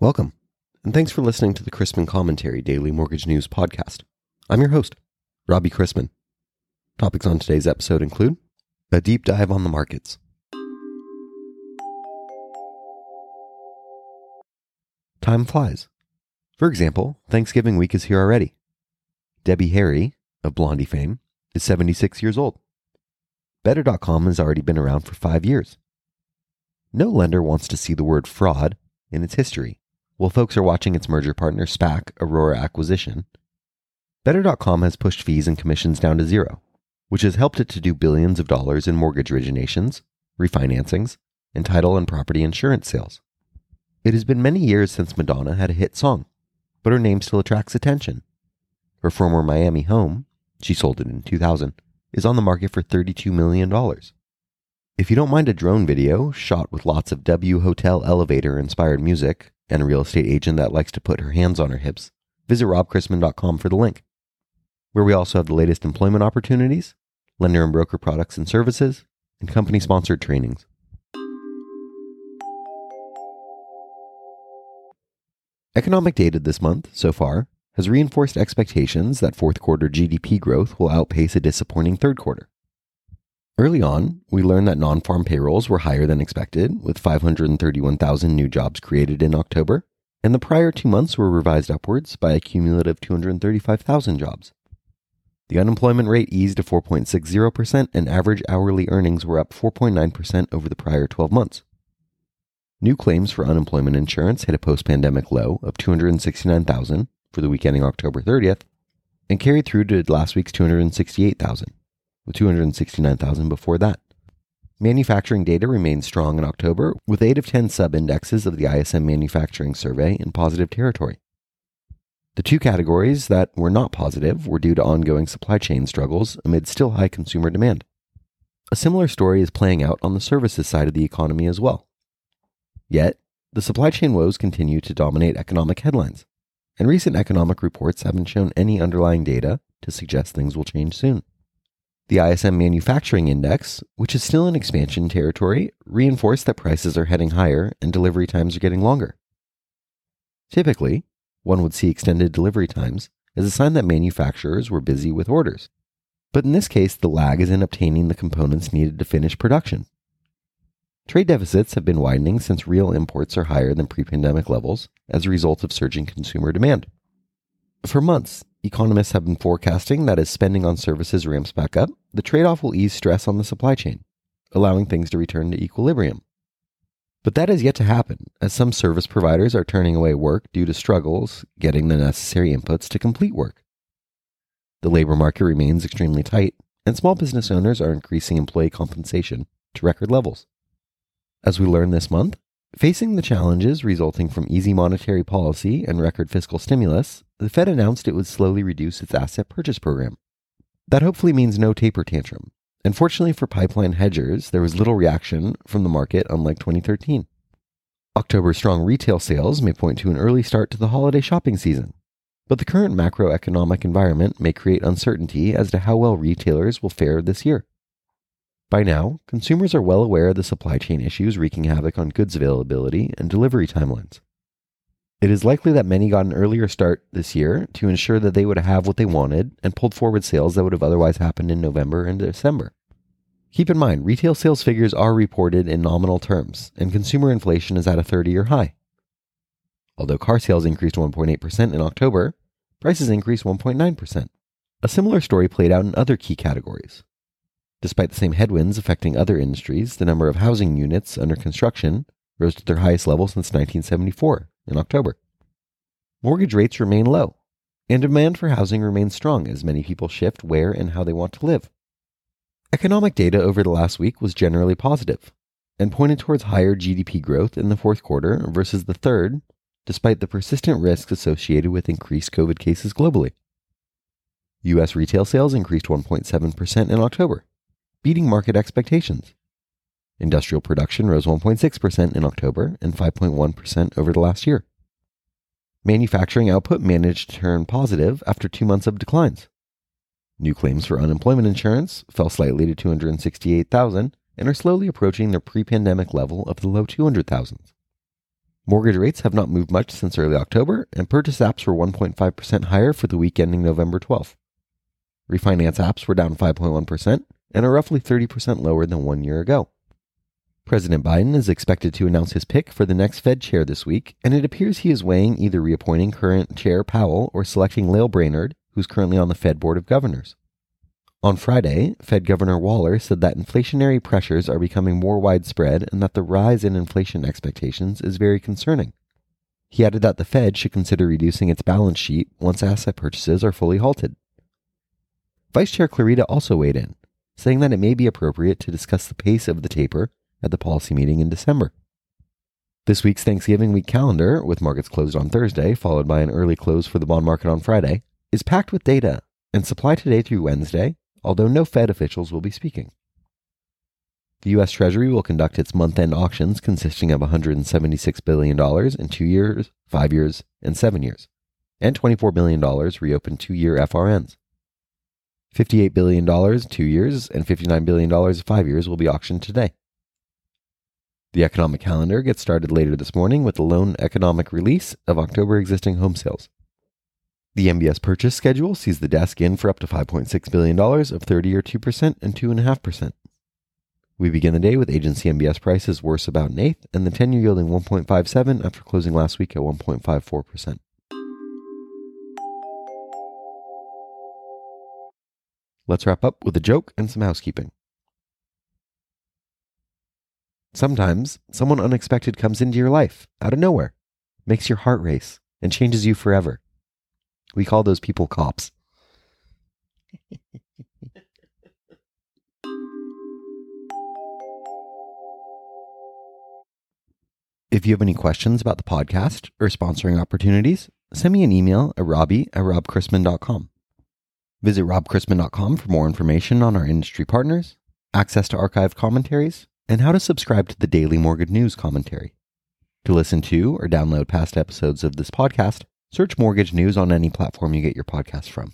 Welcome, and thanks for listening to the Chrisman Commentary Daily Mortgage News Podcast. I'm your host, Robbie Chrisman. Topics on today's episode include a deep dive on the markets, time flies. For example, Thanksgiving week is here already. Debbie Harry, of Blondie fame, is 76 years old. Better.com has already been around for five years. No lender wants to see the word fraud in its history while folks are watching its merger partner SPAC, Aurora Acquisition, Better.com has pushed fees and commissions down to zero, which has helped it to do billions of dollars in mortgage originations, refinancings, and title and property insurance sales. It has been many years since Madonna had a hit song, but her name still attracts attention. Her former Miami home, she sold it in 2000, is on the market for $32 million. If you don't mind a drone video shot with lots of W Hotel elevator inspired music, and a real estate agent that likes to put her hands on her hips, visit robchrisman.com for the link, where we also have the latest employment opportunities, lender and broker products and services, and company sponsored trainings. Economic data this month, so far, has reinforced expectations that fourth quarter GDP growth will outpace a disappointing third quarter. Early on, we learned that non farm payrolls were higher than expected, with 531,000 new jobs created in October, and the prior two months were revised upwards by a cumulative 235,000 jobs. The unemployment rate eased to 4.60%, and average hourly earnings were up 4.9% over the prior 12 months. New claims for unemployment insurance hit a post pandemic low of 269,000 for the week ending October 30th and carried through to last week's 268,000 with 269,000 before that. Manufacturing data remained strong in October, with 8 of 10 sub indexes of the ISM Manufacturing Survey in positive territory. The two categories that were not positive were due to ongoing supply chain struggles amid still high consumer demand. A similar story is playing out on the services side of the economy as well. Yet, the supply chain woes continue to dominate economic headlines, and recent economic reports haven't shown any underlying data to suggest things will change soon. The ISM Manufacturing Index, which is still in expansion territory, reinforced that prices are heading higher and delivery times are getting longer. Typically, one would see extended delivery times as a sign that manufacturers were busy with orders. But in this case, the lag is in obtaining the components needed to finish production. Trade deficits have been widening since real imports are higher than pre pandemic levels as a result of surging consumer demand. For months, economists have been forecasting that as spending on services ramps back up, the trade off will ease stress on the supply chain, allowing things to return to equilibrium. But that has yet to happen, as some service providers are turning away work due to struggles getting the necessary inputs to complete work. The labor market remains extremely tight, and small business owners are increasing employee compensation to record levels. As we learned this month, Facing the challenges resulting from easy monetary policy and record fiscal stimulus, the Fed announced it would slowly reduce its asset purchase program. That hopefully means no taper tantrum. And fortunately for pipeline hedgers, there was little reaction from the market unlike 2013. October's strong retail sales may point to an early start to the holiday shopping season. But the current macroeconomic environment may create uncertainty as to how well retailers will fare this year. By now, consumers are well aware of the supply chain issues wreaking havoc on goods availability and delivery timelines. It is likely that many got an earlier start this year to ensure that they would have what they wanted and pulled forward sales that would have otherwise happened in November and December. Keep in mind, retail sales figures are reported in nominal terms, and consumer inflation is at a 30 year high. Although car sales increased 1.8% in October, prices increased 1.9%. A similar story played out in other key categories. Despite the same headwinds affecting other industries, the number of housing units under construction rose to their highest level since 1974 in October. Mortgage rates remain low, and demand for housing remains strong as many people shift where and how they want to live. Economic data over the last week was generally positive and pointed towards higher GDP growth in the fourth quarter versus the third, despite the persistent risks associated with increased COVID cases globally. U.S. retail sales increased 1.7% in October, beating market expectations. Industrial production rose 1.6% in October and 5.1% over the last year. Manufacturing output managed to turn positive after two months of declines. New claims for unemployment insurance fell slightly to 268,000 and are slowly approaching their pre pandemic level of the low 200,000s. Mortgage rates have not moved much since early October, and purchase apps were 1.5% higher for the week ending November 12th. Refinance apps were down 5.1% and are roughly 30% lower than one year ago. President Biden is expected to announce his pick for the next Fed chair this week, and it appears he is weighing either reappointing current chair Powell or selecting Lael Brainard, who's currently on the Fed Board of Governors. On Friday, Fed Governor Waller said that inflationary pressures are becoming more widespread and that the rise in inflation expectations is very concerning. He added that the Fed should consider reducing its balance sheet once asset purchases are fully halted. Vice Chair Clarida also weighed in, saying that it may be appropriate to discuss the pace of the taper at the policy meeting in December. This week's Thanksgiving week calendar, with markets closed on Thursday, followed by an early close for the bond market on Friday, is packed with data, and supply today through Wednesday although no Fed officials will be speaking. The U.S. Treasury will conduct its month end auctions consisting of $176 billion in two years, five years, and seven years, and $24 billion reopen two year FRNs. $58 billion two years and $59 billion five years will be auctioned today. The economic calendar gets started later this morning with the lone economic release of October existing home sales. The MBS purchase schedule sees the desk in for up to $5.6 billion of 30 or 2% and 2.5%. We begin the day with agency MBS prices worse about an eighth and the 10 year yielding 1.57 after closing last week at 1.54%. Let's wrap up with a joke and some housekeeping. Sometimes someone unexpected comes into your life out of nowhere, makes your heart race, and changes you forever. We call those people cops. if you have any questions about the podcast or sponsoring opportunities, send me an email at robbie at robchrisman.com. Visit robchrisman.com for more information on our industry partners, access to archived commentaries, and how to subscribe to the daily mortgage news commentary. To listen to or download past episodes of this podcast, Search mortgage news on any platform you get your podcast from.